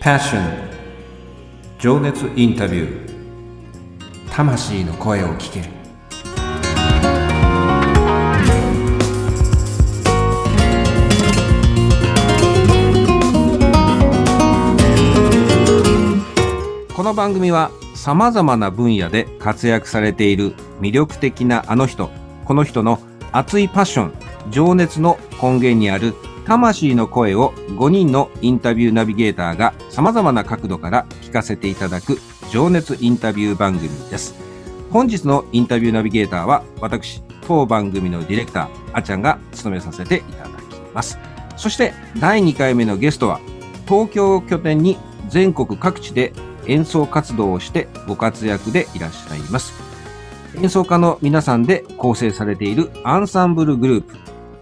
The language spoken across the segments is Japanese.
Passion. 情熱インタビュー。魂の声を聞け。るこの番組はさまざまな分野で活躍されている魅力的なあの人この人の熱いパッション情熱の根源にある魂の声を5人のインタビューナビゲーターが様々な角度から聞かせていただく情熱インタビュー番組です。本日のインタビューナビゲーターは私、当番組のディレクター、あちゃんが務めさせていただきます。そして第2回目のゲストは東京を拠点に全国各地で演奏活動をしてご活躍でいらっしゃいます。演奏家の皆さんで構成されているアンサンブルグループ、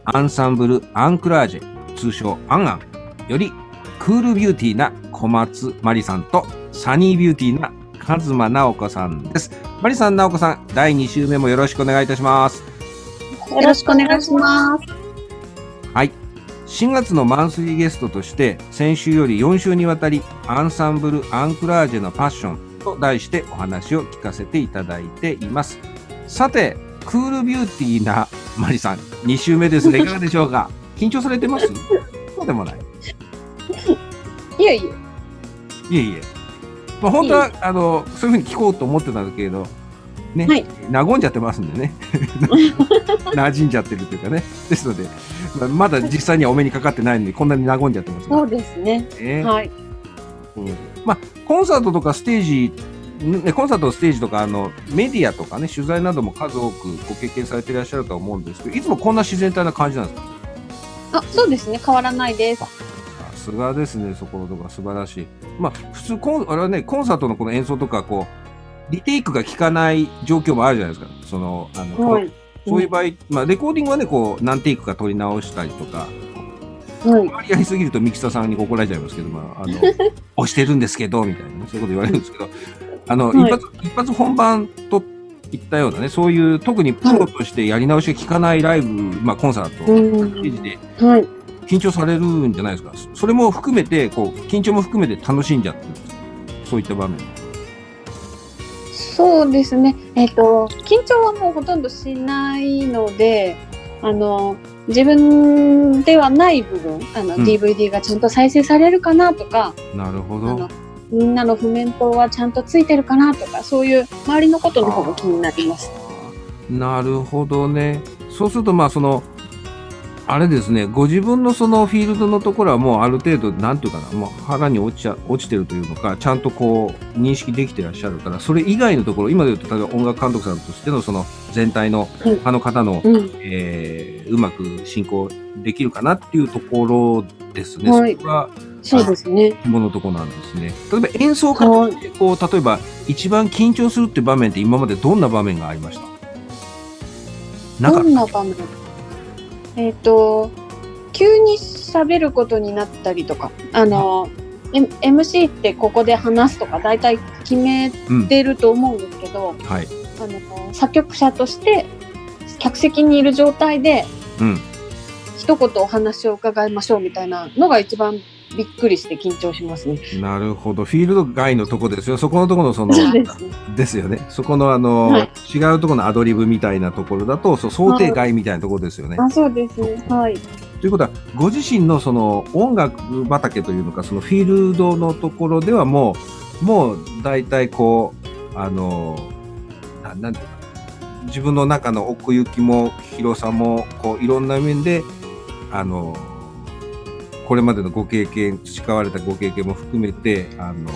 アンサンブルアンクラージェ通称アンアンよりクールビューティーな小松まりさんとサニービューティーな和馬直子さんです。まりさん、直子さん、第2週目もよろしくお願いいたします。よろしくお願いします。はい。4月のマンスリーゲストとして、先週より4週にわたり、アンサンブル・アンクラージェのパッションと題してお話を聞かせていただいています。さて、クールビューティーなマリさん、2週目ですね。いかがでしょうか？緊張されてます？そうでもない。いえいえ。いえいえ。まあ、本当は、あの、そういうふうに聞こうと思ってたんだけど、ね、はい、和んじゃってますんでね。馴染んじゃってるというかね。ですので、まあ、まだ実際にはお目にかかってないので、こんなに和んじゃってます、そうですね。えー、はい。うん、まあ、コンサートとかステージ、ね、コンサートのステージとか、あの、メディアとかね、取材なども数多くご経験されていらっしゃると思うんですけど、いつもこんな自然体な感じなんですか？あ、そうですね。変わらないです。さすがですね、そこのとか素晴らしい。まあ、普通コン、あれはね、コンサートのこの演奏とか、こう、リテイクが効かない状況もあるじゃないですか。その、あの、はい、そういう場合、まあ、レコーディングはね、こう、何テイクか取り直したりとか、はい、あまりやりすぎるとミキサーさんに怒られちゃいますけど、まあ、あの、押してるんですけど、みたいな、ね、そういうこと言われるんですけど、あの、はい、一発、一発本番といったようなね、そういう特にプロとしてやり直しが効かないライブ、まあコンサート、ステージで、緊張されるんじゃないですか。それも含めて、こう、緊張も含めて楽しんじゃってるそういった場面。そうですね。えっ、ー、と、緊張はもうほとんどしないので、あの、自分ではない部分、あの、うん、DVD がちゃんと再生されるかなとか、なるほど。みんなの譜面灯はちゃんとついてるかなとか、そういう周りのことの方が気になります。なるほどね。そうすると、まあ、その、あれですね、ご自分のそのフィールドのところはもうある程度、なんていうかな、もう腹に落ちちゃ落ちてるというのか、ちゃんとこう、認識できてらっしゃるから、それ以外のところ、今で言うと、例えば音楽監督さんとしてのその全体の他の方の、うん、えー、うまく進行できるかなっていうところですね。はい、それが、そうですね。肝のところなんですね。例えば演奏家として、こう、例えば一番緊張するって場面って今までどんな場面がありました？どんな場面？えっ、ー、と、急に喋ることになったりとか、あの、M、MC ってここで話すとか大体決めてると思うんですけど、うんはい、あの作曲者として客席にいる状態で、うん、一言お話を伺いましょうみたいなのが一番びっくりして緊張しますね。なるほど。フィールド外のとこですよ。そこのところのその、ですよね。そこのあの、はい、違うところのアドリブみたいなところだと、そう想定外みたいなところですよね。あ、そうですね。はい。ということは、ご自身のその音楽畑というのか、そのフィールドのところではもう、もう大体こう、あの、ななんていうか、自分の中の奥行きも広さも、こう、いろんな面で、あの、これまでのご経験、培われたご経験も含めて、あの、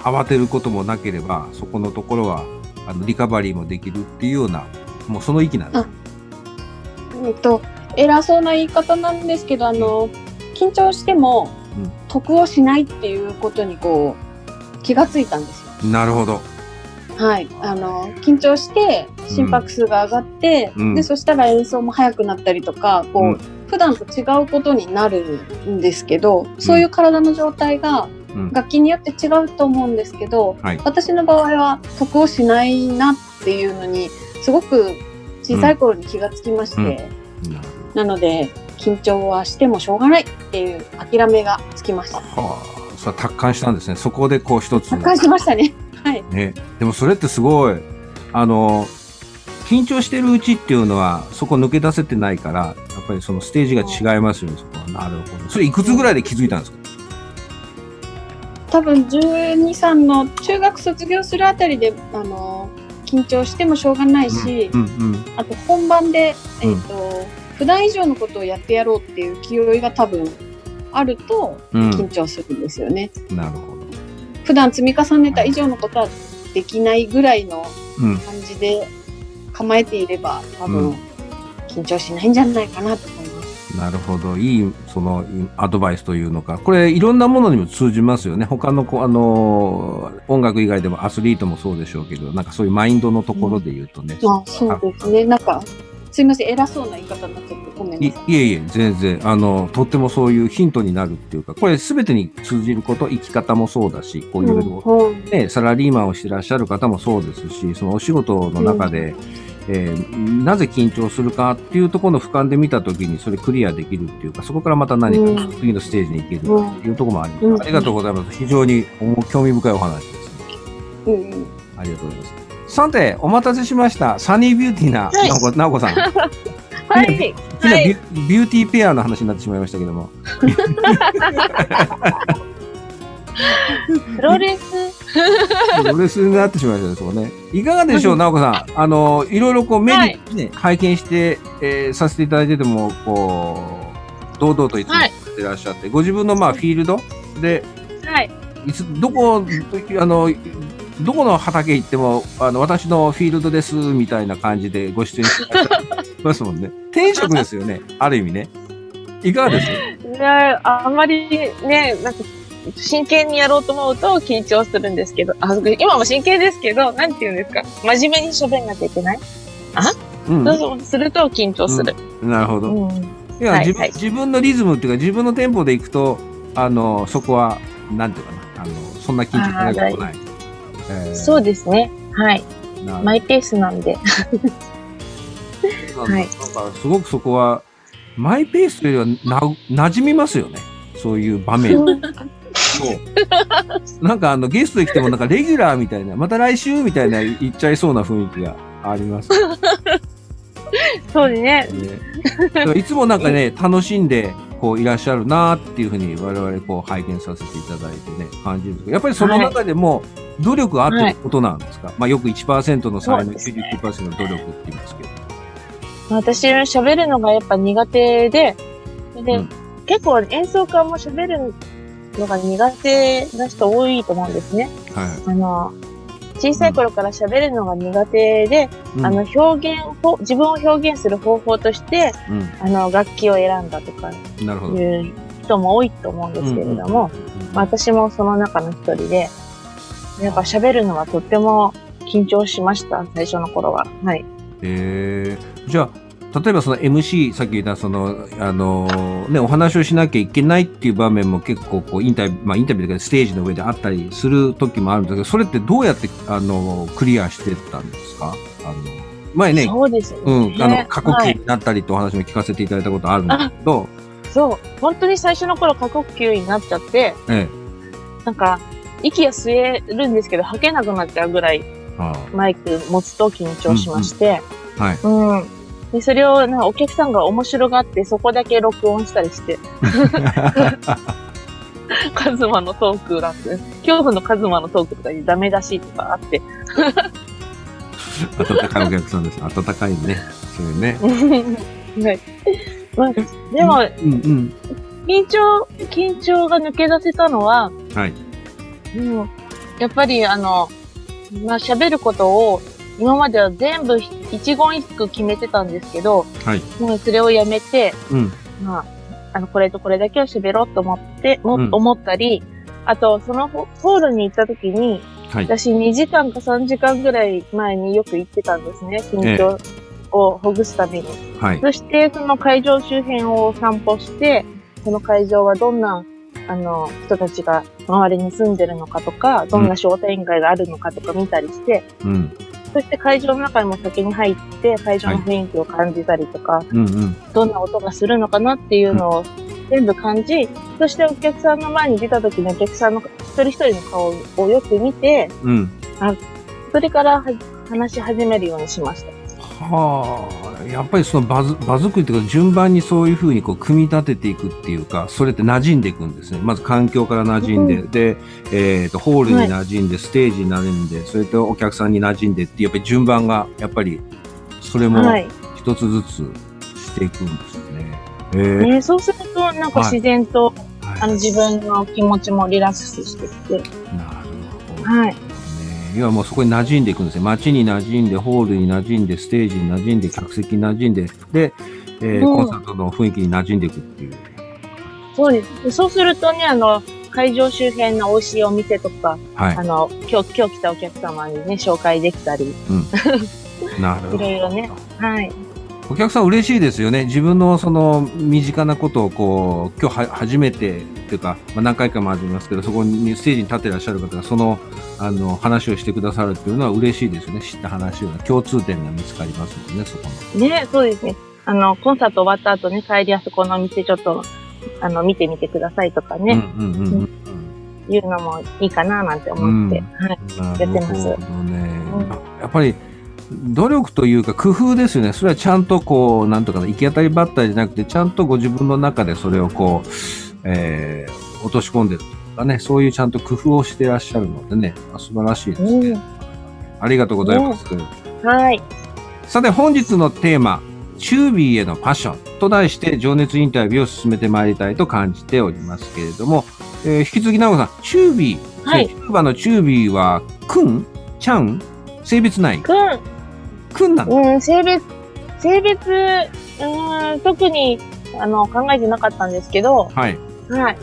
慌てることもなければ、そこのところは、あの、リカバリーもできるっていうような、もうその域なんです。えっと、偉そうな言い方なんですけど、あの、緊張しても、得をしないっていうことにこう、気がついたんですよ。なるほど。はい、あの緊張して心拍数が上がって、うん、でそしたら演奏も速くなったりとかこう、うん、普段と違うことになるんですけどそういう体の状態が楽器によって違うと思うんですけど、はい、私の場合は得をしないなっていうのにすごく小さい頃に気がつきまして、なので緊張はしてもしょうがないっていう諦めがつきました。はあ、それは達観したんですね。そこでこう一つ。達観しましたね。はい。ね。でもそれってすごい、あの、緊張してるうちっていうのは、そこ抜け出せてないから、ぱりそのステージが違いますよね、そこは。なるほど。それいくつぐらいで気づいたんですか？多分12、3の中学卒業するあたりで、あの、緊張してもしょうがないし、うんうん。あと本番で、えっ、うんと、普段以上のことをやってやろうっていう気負いが多分あるとうん。緊張するんですよね。なるほど。普段積み重ねた以上のことはできないぐらいのうん。感じで構えていれば多う分ん緊張しないんじゃないかなと思います。なるほど。いい、その、いアドバイスというのか。これ、いろんなものにも通じますよね。他の、あのー、音楽以外でもアスリートもそうでしょうけど、なんかそういうマインドのところで言うとね。まあそうですね。なんか、すいません、偉そうな言い方になっちゃってごめんいなさい。いえいえ、全然、あの、とってもそういうヒントになるっていうか、これ全てに通じること、生き方もそうだし、こういうんうんね、サラリーマンをしてらっしゃる方もそうですし、そのお仕事の中で、えーなぜ緊張するかっていうところの俯瞰で見たときに、それクリアできるっていうか、そこからまた何かうん次のステージに行けるっていうところもあります。うんありがとうございます。非常にお興味深いお話ですね。うんうんありがとうございます。さて、お待たせしました。サニービューティーな、はいなおこ、さん。はい。ビューティーペアの話になってしまいましたけども。プロレス、プロレスになってしまいましたね、そうね。いかがでしょう、なおこさん。あの、いろいろこう、目はいに、ね拝見して、えーさせていただいてても、こう、堂々といつもやはいってらっしゃって、ご自分のまあ、フィールド？で、はい。いつ、どこ、あの、どこの畑行っても、あの、私のフィールドです、みたいな感じでご出演してますもんね。天職ですよね、ある意味ね。いかがです？いやあんまりね、なんか、真剣にやろうと思うと緊張するんですけど、あ、今も真剣ですけど、なんて言うんですか？真面目に喋んなきゃいけない？うん。そうすると緊張する。なるほど。うん。いや、自分はいはい自分のリズムっていうか、自分のテンポでいくと、あの、そこは、なんていうかな、あの、そんな緊張しないことない。えーそうですね。はい。なマイペースなんで。はいか、すごくそこは、マイペースというよりは、な、馴染みますよね。そういう場面。そう。なんかあの、ゲストで来てもなんかレギュラーみたいな、また来週みたいな言っちゃいそうな雰囲気がありますね。そうですね。だからいつもなんかね、楽しんで、こういらっしゃるなっていうふうに我々こう拝見させていただいてね、感じるんですけど、やっぱりその中でも努力があってることなんですか、まあよく1%の才能、そうですね99%の努力って言いますけど。私、喋るのがやっぱ苦手で、で、うん結構演奏家も喋るのが苦手な人多いと思うんですね。はい。あの、小さい頃から喋るのが苦手で、うんあの、表現法、自分を表現する方法として、うあの、楽器を選んだとか。いう人も多いと思うんですけれども、まあ私もその中の一人で、やっぱ喋るのはとっても緊張しました、最初の頃は。はい。えー、じゃあ、例えばその MC、さっき言ったその、あのーね、お話をしなきゃいけないっていう場面も結構こうインタビュー、まあインタビューだけどステージの上であったりする時もあるんですけど、それってどうやって、あのークリアしてったんですか？あの、前ね、そうですよね。うん、あの、過呼はい吸になったりってお話も聞かせていただいたことあるんですけど、そう。本当に最初の頃過呼吸になっちゃって、ええ。なんか、息が吸えるんですけど、吐けなくなっちゃうぐらいあマイク持つと緊張しまして、あはい。うん。で、それを、なんかお客さんが面白がって、そこだけ録音したりして、カズマのトークなんて、恐怖のカズマのトークとかにダメ出しとかあって、温かいお客さんです。温かいね。そういうね。はい。まあ、でも、うんうん。緊張、緊張が抜け出せたのは、はい。うん、やっぱりあの、まあ喋ることを、今までは全部一言一句決めてたんですけど、はい。もうそれをやめて、うん。まあ、あの、これとこれだけを喋ろうと思って、も、うん思ったり、あと、そのホホールに行った時に、はい。私2時間か3時間ぐらい前によく行ってたんですね。緊張をほぐすために。はい。そして、その会場周辺を散歩して、その会場はどんな、あの、人たちが周りに住んでるのかとか、どんな商店街があるのかとか見たりして、うん。そして会場の中にも先に入って、会場の雰囲気を感じたりとか、うんうん。どんな音がするのかなっていうのを全部感じ、そしてお客さんの前に出た時にお客さんの一人一人の顔をよく見て、うん。それからは話し始めるようにしました。はあ、やっぱりその場づ場作りっていうか、順番にそういうふうにこう組み立てていくっていうか、それって馴染んでいくんですね。まず環境から馴染んで、うで、えっ、と、ホールに馴染んで、ステージに馴染んで、それとお客さんに馴染んでって、やっぱり順番が、やっぱり、それもはい。一つずつしていくんですね。えーね、そうすると、なんか自然と、はいあの自分の気持ちもリラックスしてきて、なるほど。はい。ね、要はもうそこに馴染んでいくんですね。街に馴染んで、ホールに馴染んで、ステージに馴染んで、客席に馴染んで、で、えーうんコンサートの雰囲気に馴染んでいくっていう。そうです。でそうするとね、あの、会場周辺の美味しいお店とか、はいあ。の、今日、今日来たお客様にね、紹介できたり、なるほど。いろいろね。はい。お客さん嬉しいですよね。自分のその身近なことをこう、今日は初めてっていうか、まあ、何回かもありますけど、そこにステージに立ってらっしゃる方がその、あの、話をしてくださるっていうのは嬉しいですよね。知った話を。共通点が見つかりますもんね、そこの。ね、そうですね。あの、コンサート終わった後ね、帰りあそこのお店ちょっと、あの、見てみてくださいとかね、うんうんうんうん。いうのもいいかななんて思って、はい。なやってまするほどね。うんやっぱり、努力というか工夫ですよね。それはちゃんとこう、なんとかな行き当たりばったりじゃなくて、ちゃんとご自分の中でそれをこう、えー、落とし込んでるとかね、そういうちゃんと工夫をしていらっしゃるのでね、あ素晴らしいですね。うん。ありがとうございます。はい。さて本日のテーマ、チュービーへのパッションと題して情熱インタビューを進めてまいりたいと感じておりますけれども、えー引き続きなおさん、チュービー、はいキューバのチュービーは、くん？ちゃん？性別ない？くん、くんなの？うん、性別、性別、うん、特に、あの、考えてなかったんですけど、はい。はい。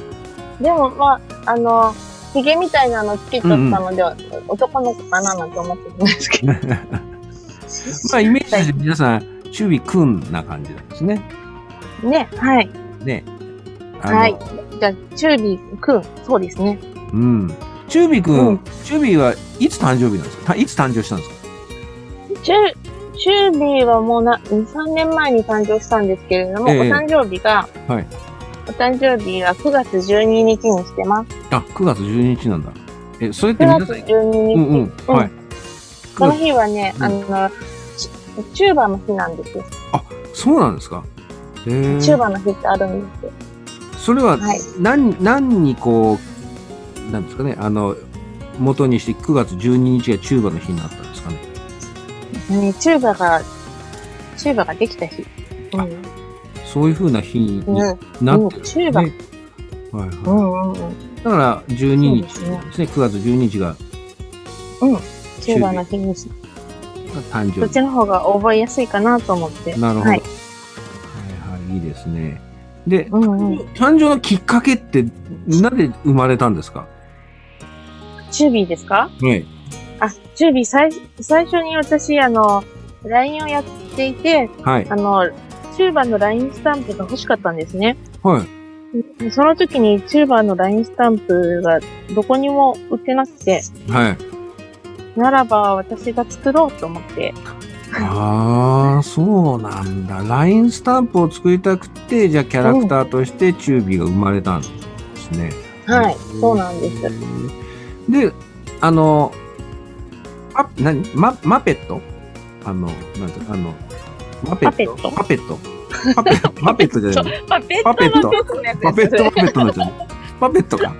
でも、まあ、あの、髭みたいなのつけちゃったので、男の子かななんて思ってるんですけど。まあ、イメージとして皆さん、チュービーくんな感じなんですね。ね、はい。ね。あのはい。じゃあ、チュービーくん、そうですね。うん。チュービーくん、うんチュービーはいつ誕生日なんですか？たいつ誕生したんですか？チュー、チュービーはもうな、2、3年前に誕生したんですけれども、ええお誕生日が、はいお誕生日は9月12日にしてます。あ、9月12日なんだ。え、それって9月皆さん、12日。うんうん。うんはい。この日はね、うんあの、チチューバの日なんですよ。そうなんですかへーチューバの日ってあるんですよ。それははい何、何にこう、なんですかね、あの、元にして9月12日がチューバの日になったね。ね、チューバが、チューバができた日。うん。あそういう風な日にうん。なってるんですうんチューバね。はいはい。うんうんうん。だから12日ですねですね。9月12日がチューバの日にし、誕生日。そっちの方が覚えやすいかなと思って。なるほど。ははいいはい、いいですね。で、うんうん。誕生のきっかけって、なんで生まれたんですか？チュービーですか？はい。あ、チュービー最、最初に私、あの、LINE をやっていて、はい。あの、チューバーの LINE スタンプが欲しかったんですね。はい。その時にチューバーの LINE スタンプがどこにも売ってなくて、はい。ならば私が作ろうと思って、ああ、そうなんだ。LINE スタンプを作りたくて、じゃあキャラクターとしてチュービーが生まれたんですね。はい、そうなんです。で、あの、あ、なにマ、マペット？あの、なんてあの、マペット？パペット？パペット？パペマペットじゃないパ ペッパペットのやつのやつパペット、パペットになっちゃう。パペットか。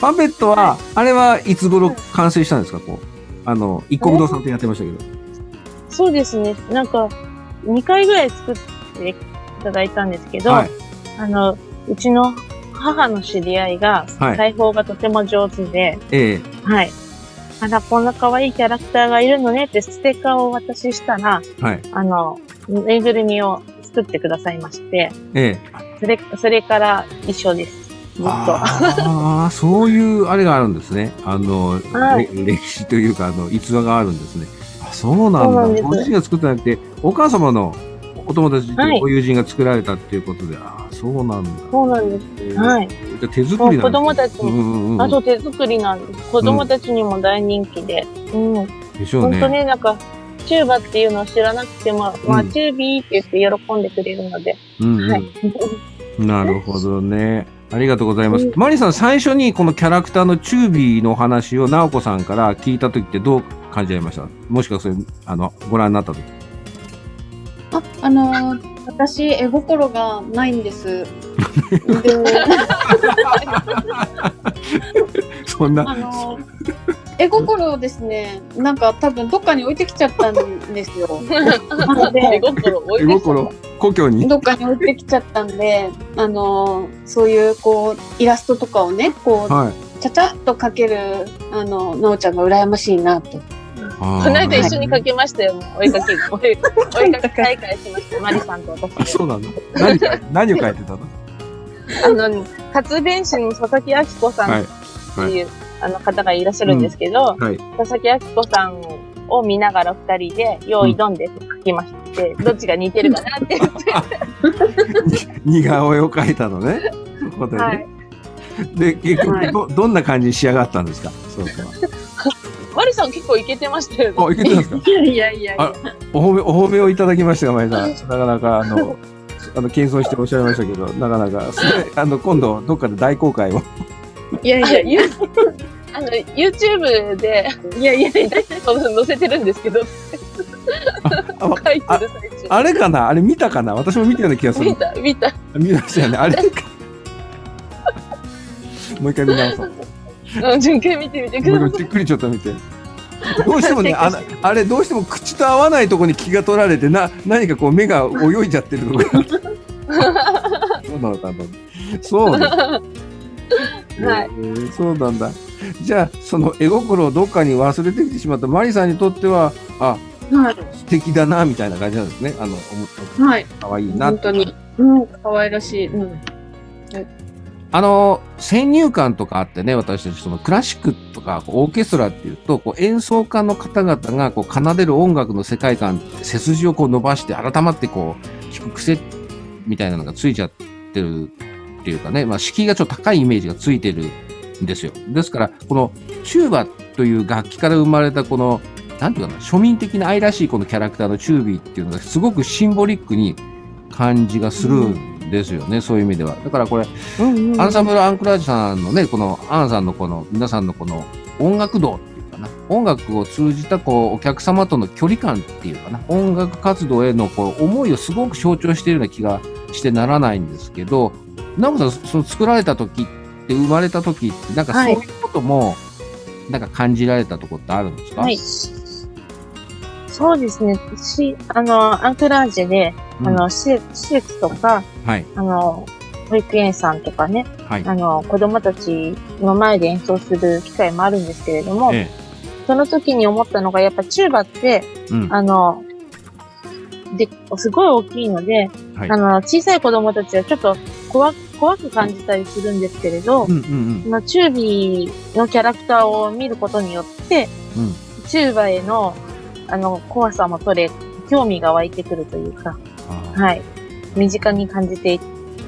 パペットは、あれはいつ頃完成したんですか？こう。あの、一国堂さんとやってましたけど。そうですね。なんか、2回ぐらい作っていただいたんですけど、はい。あの、うちの母の知り合いが、はい裁縫がとても上手で、ええはい。あら、こんな可愛いキャラクターがいるのねってステッカーをお渡ししたら、はい。あの、ぬいぐるみを作ってくださいまして、ええそれ、それから一緒です。ずっと。ああ、そういうあれがあるんですね。あの、はいれ歴史というか、あの、逸話があるんですね。あ、そうなんだ。ご自身が作ってなくて、お母様のお友達とはいご友人が作られたっていうことで、ああ、そうなんだ。そうなんです。はい。手作りなん子供たちにうんうんうんあと手作りなんです。子供たちにも大人気で。うん。でしょうね。本当ね、なんか、チューバっていうのを知らなくても、まあ、うんチュービーって言って喜んでくれるので、うんうんはい。なるほどね。ありがとうございますうん。マリさん、最初にこのキャラクターのチュービーの話を直子さんから聞いたときってどう感じられました？もしくはそれ、あの、ご覧になったとき。あ、あのー私、絵心がないんです。で、そんな、あのー絵心をですね、なんか多分どっかに置いてきちゃったんですよ。な の絵で、心置い絵てきた心、故郷に？どっかに置いてきちゃったんで、あのーそういうこう、イラストとかをね、こう、はい。ちゃちゃっと描ける、あの、なおちゃんが羨ましいなと。この間一緒にかけましたよ。追いかけ、追い追いかけ大会しました。マリさんとあ私で。そうなの何か、何を書いてたの？あの、活弁士に佐々木明子さんはいっていう、あの方がいらっしゃるんですけど、はい。佐々木明子さんを見ながら二人で、用意どんで書きまして、どっちが似てるかなって。似顔絵を描いたのね。そこでね。はい。で、結局、はいど、どんな感じに仕上がったんですか？そうそう。マリさん結構イケてましたよね。あ、いけてますか？いやいやいやいあや。お褒め、お褒めをいただきましたが、前さん。なかなか、あの、あの、謙遜しておっしゃいましたけど、なかなか、それ、あの、今度、どっかで大公開を。いやいやいや。あの、YouTube で、いやいやいや、載せてるんですけど、あわ書いてる最中。あれかな？あれ見たかな？私も見たような気がする見。た見た。見ましたよね。あれか。もう一回見直そう。うん、順回見てみてください。じっくりちょっと見て。どうしてもね、あのあれ、どうしても口と合わないところに気が取られて、な、何かこう目が泳いじゃってるところがある。そうなのかなそうね。はいえーそうなんだ。じゃあ、その絵心をどっかに忘れてきてしまったマリさんにとっては、あ、はい。素敵だな、みたいな感じなんですね。あの、思ったはい。可愛いな本当に。うん、可愛らしい。うん。あの、先入観とかあってね、私たち、そのクラシックとかオーケストラっていうと、こう演奏家の方々がこう奏でる音楽の世界観背筋をこう伸ばして改まってこう、弾く癖みたいなのがついちゃってるっていうかね、まあ敷居がちょっと高いイメージがついてるんですよ。ですから、このチューバという楽器から生まれたこの、なんていうかな、庶民的な愛らしいこのキャラクターのチュービーっていうのがすごくシンボリックに感じがするんですよね、そういう意味では。だからこれ、うんうんアンサンブル・アンクラージュさんのね、このアンさんのこの皆さんのこの音楽道っていうかな、音楽を通じたこうお客様との距離感っていうかな、音楽活動へのこう思いをすごく象徴しているような気がしてならないんですけど、ナムさん、その作られた時って生まれた時って、なんかそういうことも、なんか感じられたところってあるんですか？はい。そうですね。し、あの、アンクラージュで、うんあの、施設とか、はい、あの、保育園さんとかね、はい。あの、子供たちの前で演奏する機会もあるんですけれども、えその時に思ったのが、やっぱチューバって、え、うん、あの、で、すごい大きいので、はいあの、小さい子供たちはちょっと怖怖く感じたりするんですけれど、うん、うん、そのチュービーのキャラクターを見ることによって、うん、うん。チューバへの、あの、怖さも取れ、興味が湧いてくるというか、はい。身近に感じて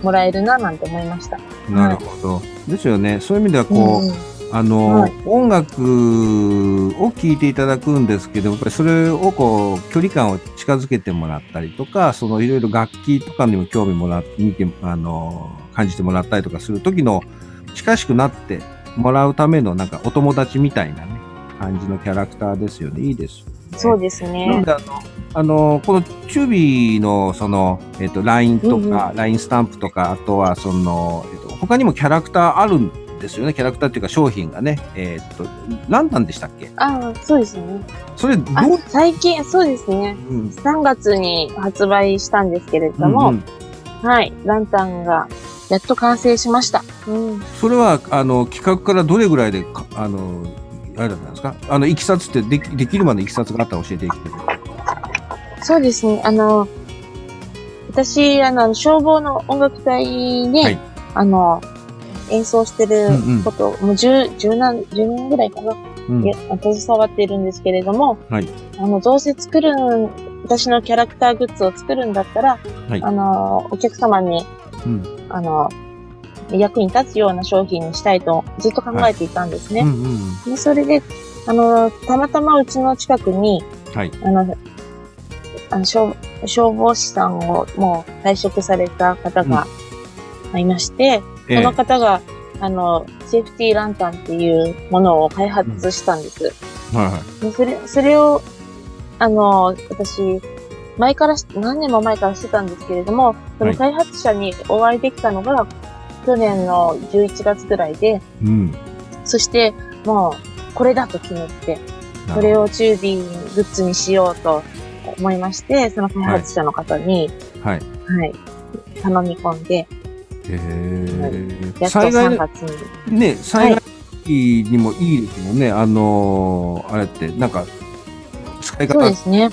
もらえるな、なんて思いました。なるほど。ですよね。そういう意味ではこう、うんあの、はい音楽を聴いていただくんですけど、やっぱりそれをこう、距離感を近づけてもらったりとか、そのいろいろ楽器とかにも興味もらって、見て、あの、感じてもらったりとかする時の、近しくなってもらうためのなんかお友達みたいなね、感じのキャラクターですよね。いいです。そうですなのね。であの、あの、このチュービーのその、えっ、と、LINE とうんか、LINE スタンプとか、あとはその、えっ、と、他にもキャラクターあるんですよね。キャラクターっていうか商品がね。えっ、と、ランタンでしたっけ？ああ、そうですね。それ、どあう、最近、そうですね。うん、3月に発売したんですけれども、うんうんはい。ランタンが、やっと完成しました。うん。それは、あの、企画からどれぐらいでか、あの、あれだったんですか。あの、いきさつってでき、できるまでいきさつがあったら教えてきて。そうですね。あの、私、あの、消防の音楽隊で、はい。あの、演奏してること、もう十、十何、十年ぐらいかな、うん。いや携わっているんですけれども、はい。あの、どうせ作るん、私のキャラクターグッズを作るんだったら、はい。あの、お客様に、うん。あの、役に立つような商品にしたいとずっと考えていたんですね。うんうんでそれで、あの、たまたまうちの近くに、はいあの、あの消消防士さんをもう退職された方がいまして、えその方が、あの、セーフティーランタンっていうものを開発したんです。はいはい。でそれ、それを、あの、私、前からし、何年も前からしてたんですけれども、その開発者にお会いできたのが、去年の11月ぐらいで、うん。そして、もう、これだと決めて、それをチュービーグッズにしようと思いまして、その開発者の方に、はい。はい、頼み込んで、えーやっと3災害の、月に。ね、災害時にもいいですもんね。あのーあれって、なんか、使い方そうで、すね。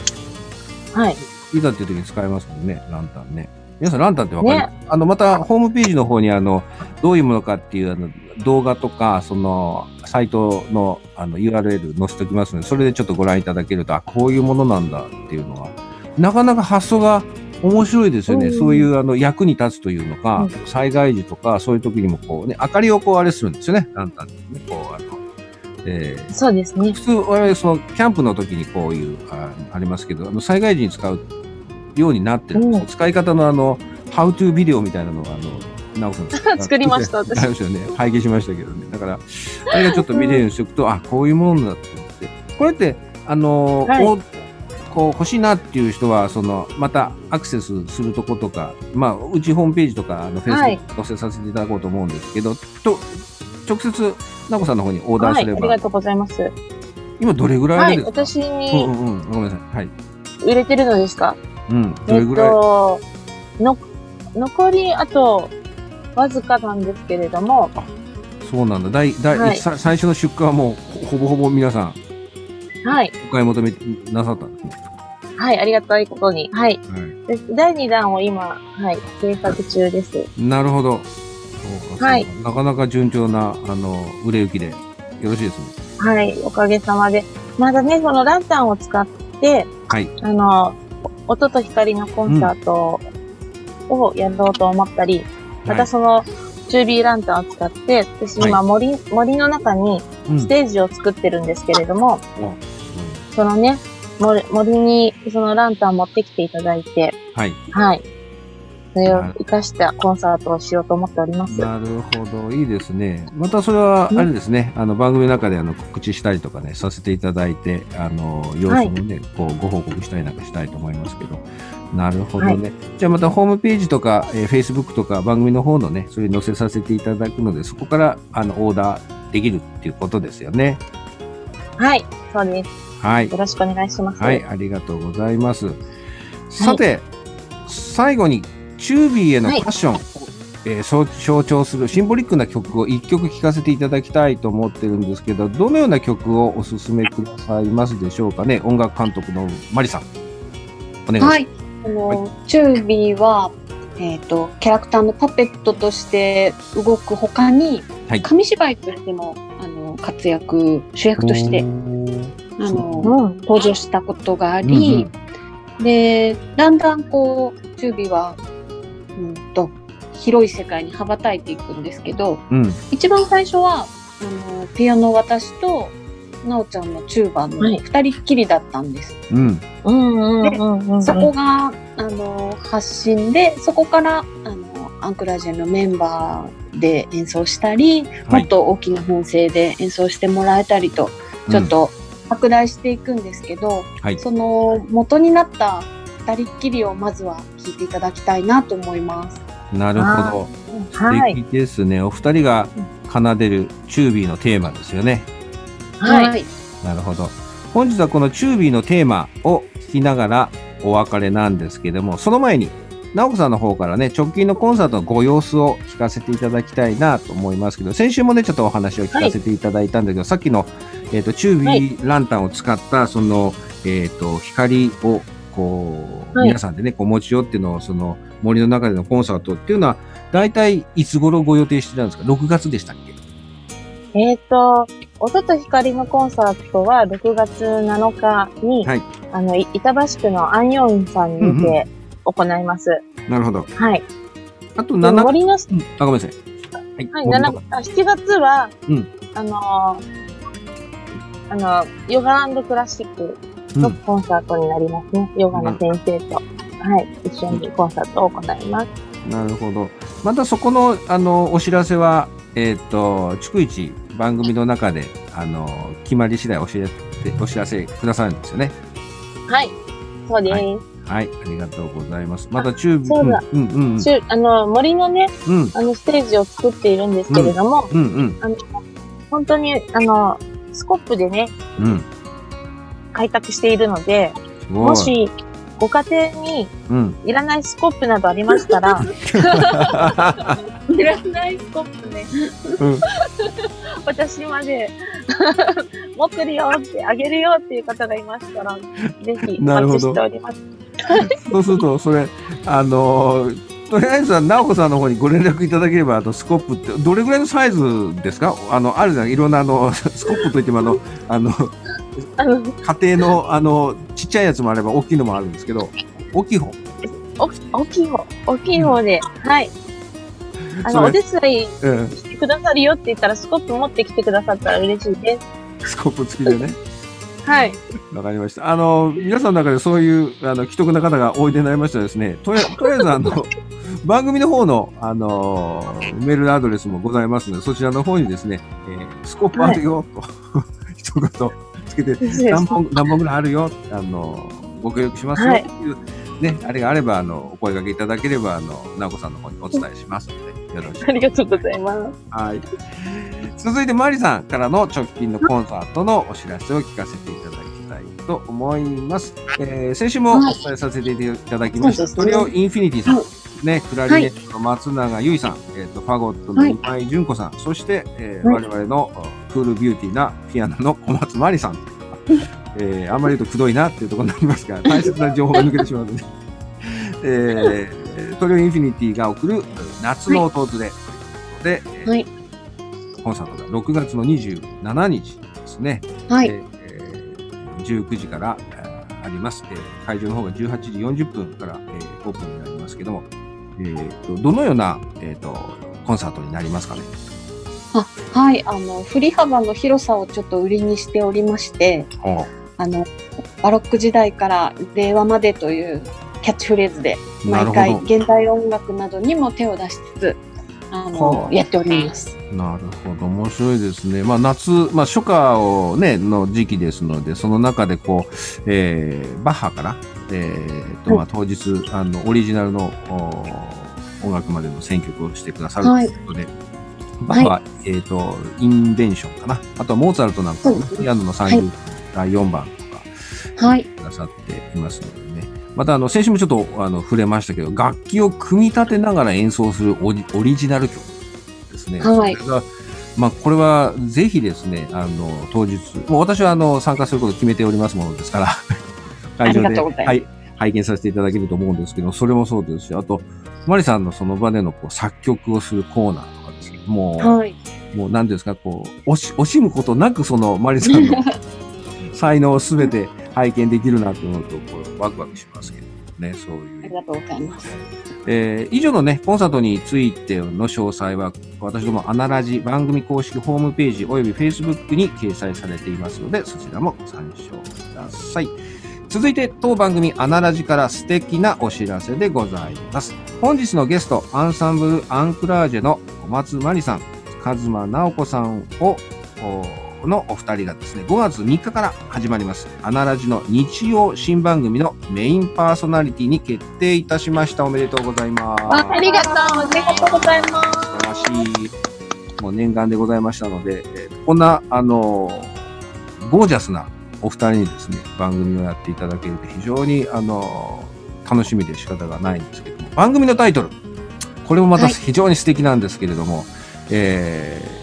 はい。いざっていう時に使えますもんね、ランタンね。皆さん、ランタンってわかります、あの、また、ホームページの方に、あの、どういうものかっていう、あの、動画とか、その、サイトの、あの、URL 載せておきますので、それでちょっとご覧いただけると、あ、こういうものなんだっていうのは、なかなか発想が面白いですよね。うん。そういう、あの、役に立つというのか、うん。災害時とか、そういう時にもこうね、明かりをこう、あれするんですよね、ランタンでね、こう、あの、えーそうですね。普通、我々、その、キャンプの時にこういう、あありますけど、あの、災害時に使うようになってるんですよ、うん使い方のあの、ハウトゥービデオみたいなのが、あの、直さん 作りました私ありましたよね。拝見しましたけどね。だから、あれがちょっと見れるようにしておくと、あ、こういうものだって思って。これって、あの、はいおこう欲しいなっていう人は、その、またアクセスするとことか、まあ、うちホームページとか、あの、フェはいイス載せさせていただこうと思うんですけど、と、直接、直さんの方にオーダーはい、すれば、ありがとうございます。今どれぐらはいい、ですか、私うんにうんうん。ごめんなさい。はい。売れてるのですか、うん。どえっれぐらい、と、の、残りあと、わずかなんですけれども、そうなんだ。だい、だい、はいさ最初の出荷はもう、ほほぼほぼ皆さん、はい、お買い求めなさったんですね。はい、ありがたいことに。はい。はい。で第2弾を今、はい、制作中です。なるほど。はいなかなか順調な、あの、売れ行きで、よろしいですね。はい、おかげさまで。まだね、そのランタンを使って、はい。あの、音と光のコンサートをやろうと思ったり、またその、チュービーランタンを使って、私今森、森の中にうんステージを作ってるんですけれども、うそのね、森森にそのランタン持ってきていただいて、はい。はい。それを活かしたコンサートをしようと思っております。なるほど。いいですね。またそれは、あれですね、あの、番組の中であの、告知したりとかね、させていただいて、あの、様子もね、こう、ご報告したりなんかしたいと思いますけど。なるほどね。じゃあまたホームページとか、えー、Facebook とか番組の方のね、それに載せさせていただくので、そこから、あの、オーダーできるっていうことですよね。はい、そうです。はいよ。ろしくお願いします。はい、ありがとうございます。さて、最後に、チュービーへのパッションを、えー象徴するシンボリックな曲を一曲聴かせていただきたいと思ってるんですけど、どのような曲をお勧めくださいますでしょうかね？音楽監督のマリさん。お願いします。はい。あの、チュービーは、えっ、と、キャラクターのパペットとして動く他に、はい紙芝居としても、あの、活躍、主役として、あの、うん。登場したことがあうんり、で、だんだんこう、チュービーは、広い世界に羽ばたいていくんですけど、うん。うん。一番最初は、あの、ピアノ私と、なおちゃんのチューバーのはい二人っきりだったんです。そこが、あの、発信で、そこから、あの、アンクラージェのメンバーで演奏したり、はいもっと大きな編成で演奏してもらえたりと、ちょっと拡大していくんですけど、はいその元になった二人っきりをまずは聴いていただきたいなと思います。うん。なるほど。はい。素敵ですね。お二人が奏でるチュービーのテーマですよね。はい。い。なるほど。本日はこのチュービーのテーマを聞きながらお別れなんですけども、その前に、直子さんの方からね、直近のコンサートのご様子を聞かせていただきたいなと思いますけど、先週もね、ちょっとお話を聞かせていただいたんだけど、さっきの、えっ、と、チュービーランタンを使った、その、えっ、と、光を、こう、はい皆さんでね、こう持ち寄っての、その、森の中でのコンサートっていうのは、大体いつ頃ご予定してたんですか ?6 月でしたっけ？えっ、と、音と光のコンサートは6月7日に、はいあの、い板橋区の安陽院さんにて行います。なるほど。はい。あとで7、森の、うんあ、ごめんなさい。はい。はい、森の7あ7月は、うんあのーあの、ヨガクラシックのコンサートになりますね。ヨガの先生と、はい、一緒にコンサートを行います。なるほど。またそこの、あの、お知らせは、えっ、と、逐一番組の中で、あの、決まり次第お知らせ、お知らせくださるんですよね。はい、そうです。はい、ありがとうございます。またチューブ、そうだうん、うん、うん、あの、森のね、うん、あの、ステージを作っているんですけれども、うん、うん、あの、本当に、あの、スコップでね、うん。開拓しているので、も、し、ご家庭にうん。いらないスコップなどありましたら、いらないスコップね。うん私まで持ってるよって、あげるよっていう方がいましたら、ぜひおなるほど待ちしております。そうすると、それ、あのーとりあえずは、直子さんの方にご連絡いただければ、あの、スコップって、どれぐらいのサイズですか？あの、あるじゃん、いろんな、あの、スコップといっても、あの、あの、家庭の、あの、ちっちゃいやつもあれば、大きいのもあるんですけど、大きい方。お大きい方、大きい方で、はい。あの、お手伝いうん、してくださるよって言ったら、スコップ持ってきてくださったら嬉しいです。スコップ付きでね。はい。わかりました。あの、皆さんの中でそういう、あの、既得な方がおいでになりましたらですね、とりあ とりあえず、あの、番組の方の、あの、メールアドレスもございますので、そちらの方にですね、えースコップあるよ、と、一言つけて、何本、何本ぐらいあるよ、あの、ご協力しますよ、はい。っていう、ね、あれがあれば、あの、お声掛けいただければ、あの、直子さんの方にお伝えしますので、よろしくありがとうございます。はい。続いて、マリさんからの直近のコンサートのお知らせを聞かせていただきたいと思います。えー先週もお伝えさせていただきました、そうですね。トリオインフィニティさん、はいね、クラリネットの松永結衣さん、えっ、と、ファゴットの今井純子さん、そして、えーはい我々のクールビューティーなピアノの小松真理さん。えーあんまり言うとくどいなっていうところになりますが、大切な情報が抜けてしまうので、えートリオインフィニティが送る夏の訪れということで、えーはいコンサートが6月の27日ですね。はい。えー19時からえーあります。えー会場の方が18時40分から、えーオープンになりますけども、えーとどのような、えー、とコンサートになりますかね？はい。あの、振り幅の広さをちょっと売りにしておりまして、あの、バロック時代から令和までというキャッチフレーズで、毎回現代音楽などにも手を出しつつ、あはの、あやっております。なるほど、面白いですね。まあ夏、まあ初夏をね、の時期ですので、その中でこう、えーバッハから、えーと、まあ当日、あの、オリジナルのお音楽までの選曲をしてくださるということで、バッハは、えっ、と、インベンションかな。あとはモーツァルトなんかピアノの30第4番とか、はい。くださっていますのでね。また、あの、先週もちょっと、あの、触れましたけど、楽器を組み立てながら演奏するオリオリジナル曲ですね。はいそれが、まあ、これは、ぜひですね、あの、当日、もう私は、あの、参加することを決めておりますものですから、会場で、拝見させていただけると思うんですけど、それもそうですし、あと、マリさんのその場でのこう作曲をするコーナーとかですね、もう、はい。もう何ですか、こう、惜し惜しむことなく、その、マリさんの 才能をすべて拝見できるなと思うと、こう、ワクワクしますけどね、そういう。ありがとうございます。えー以上のね、コンサートについての詳細は、私どもアナラジ番組公式ホームページおよび Facebook に掲載されていますので、そちらもご参照ください。続いて、当番組アナラジから素敵なお知らせでございます。本日のゲスト、アンサンブル・アンクラージェの小松真理さん、和間直子さんを、おのお二人がですね、5月3日から始まります、アナラジの日曜新番組のメインパーソナリティに決定いたしました。おめでとうございます。あありがとう。ありがとうございます。素晴らしい、もう念願でございましたので、えーこんな、あのーゴージャスなお二人にですね、番組をやっていただけると非常に、あのー楽しみで仕方がないんですけども、番組のタイトル、これもまたはい非常に素敵なんですけれども、えー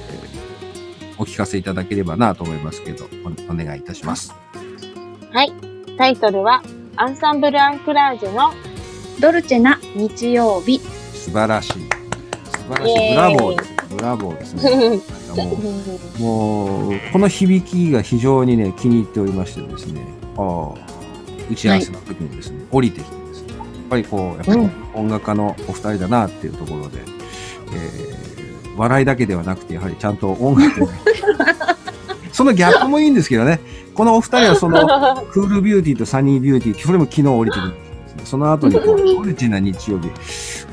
お聞かせいただければなと思いますけど、おお願いいたします。はい。タイトルは、アンサンブル・アンクラージュのドルチェな日曜日。素晴らしい。素晴らしい。ブラボーです。ブラボーですね。もうもう、この響きが非常にね、気に入っておりましてですね、ああ打ち合わせの時にですね、降りてきてですね、やっぱりこう、やっぱりうん音楽家のお二人だなっていうところで、えー笑いだけではなくて、やはりちゃんと音楽をね そのギャップもいいんですけどね。このお二人はその、クールビューティーとサニービューティー、それも昨日降りてくるんですね。その後にこう、ドルチェな日曜日。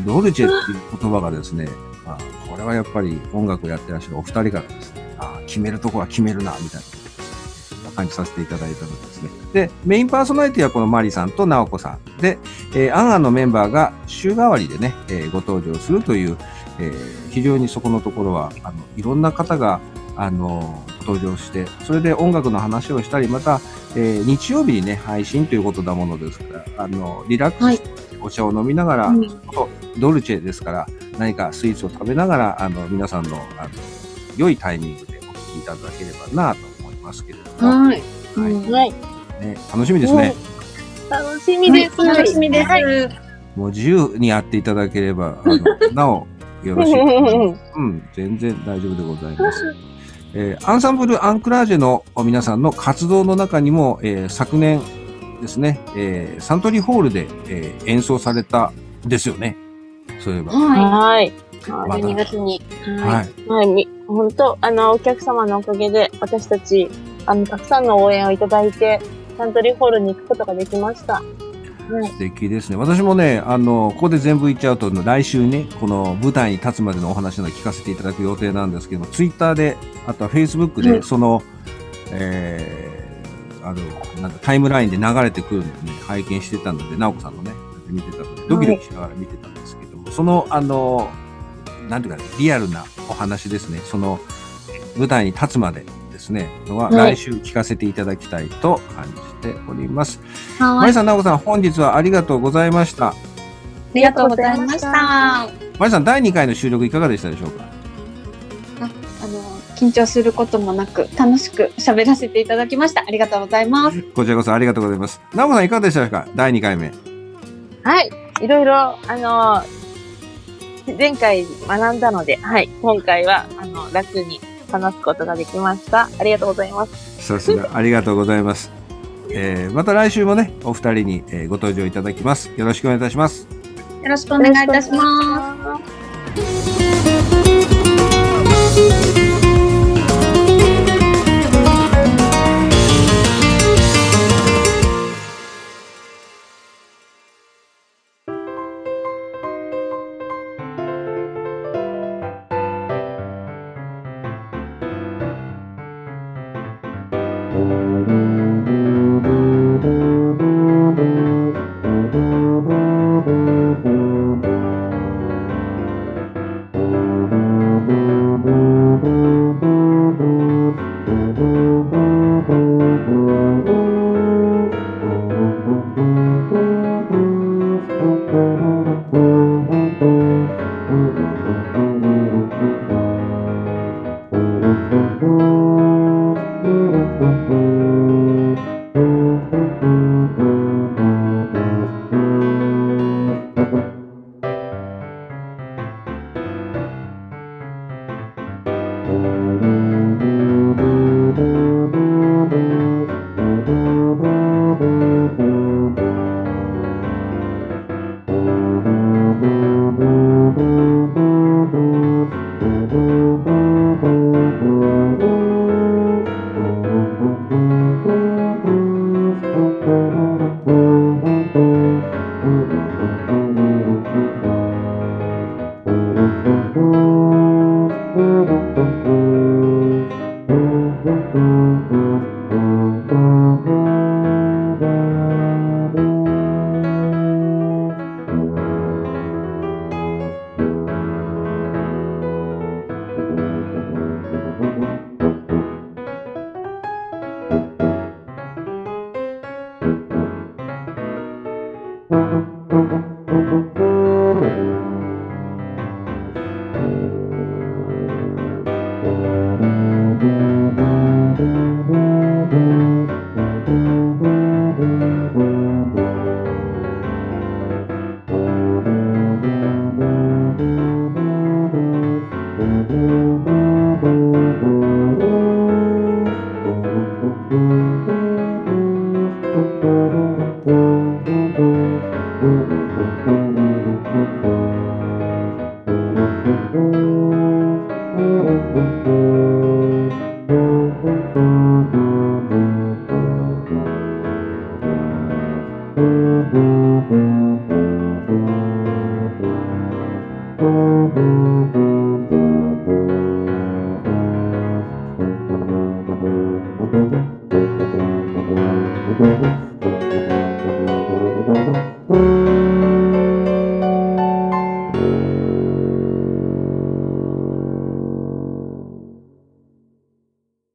ドルチェっていう言葉がですね、あこれはやっぱり音楽をやってらっしゃるお二人からですね、あ決めるとこは決めるな、みたいな感じさせていただいたのですね。で、メインパーソナリティはこのマリさんとナオコさん。で、えー、アンアンのメンバーが週替わりでね、えー、ご登場するという、えー、非常にそこのところは、あの、いろんな方が、あの、登場して、それで音楽の話をしたり、また、えー、日曜日にね、配信ということだものですから、あの、リラックスしてお茶を飲みながら、はい、ドルチェですから、何かスイーツを食べながら、あの、皆さんの、あの、良いタイミングでお聞きいただければなと思いますけれども。はい。はい。ね、楽しみですね。楽しみです。楽しみです。もう自由にやっていただければ、あの、なお、よろしい。うん、全然大丈夫でございます。えー、アンサンブル・アンクラージェの皆さんの活動の中にも、えー、昨年ですね、えー、サントリーホールで、えー、演奏されたですよね。そういえば。はい。12月に。はい。はい。本当あの、お客様のおかげで、私たち、あの、たくさんの応援をいただいて、サントリーホールに行くことができました。素敵ですね。私もね、あの、ここで全部言っちゃうと、来週ね、この舞台に立つまでのお話など聞かせていただく予定なんですけども、ツイッターで、あとはフェイスブックで、その、うん、えー、あの、なんかタイムラインで流れてくるのをね、拝見してたので、直子さんのね、見てたので、ドキドキしながら見てたんですけども、はい、その、あの、なんていうかね、リアルなお話ですね。その、舞台に立つまでですね、のは来週聞かせていただきたいと感じております。はい。まりさん、なおこさん、本日はありがとうございました。ありがとうございました。まりさん、第2回の収録いかがでしたでしょうか？あ、あの、緊張することもなく、楽しく喋らせていただきました。ありがとうございます。こちらこそありがとうございます。なおこさん、いかがでしたか？第2回目。はい。いろいろ、あの、前回学んだので、はい。今回は、あの、楽に話すことができました。ありがとうございます。さすが、ありがとうございます。えー、また来週もね、お二人に、えー、ご登場いただきます。よろしくお願いいたします。よろしくお願いいたします。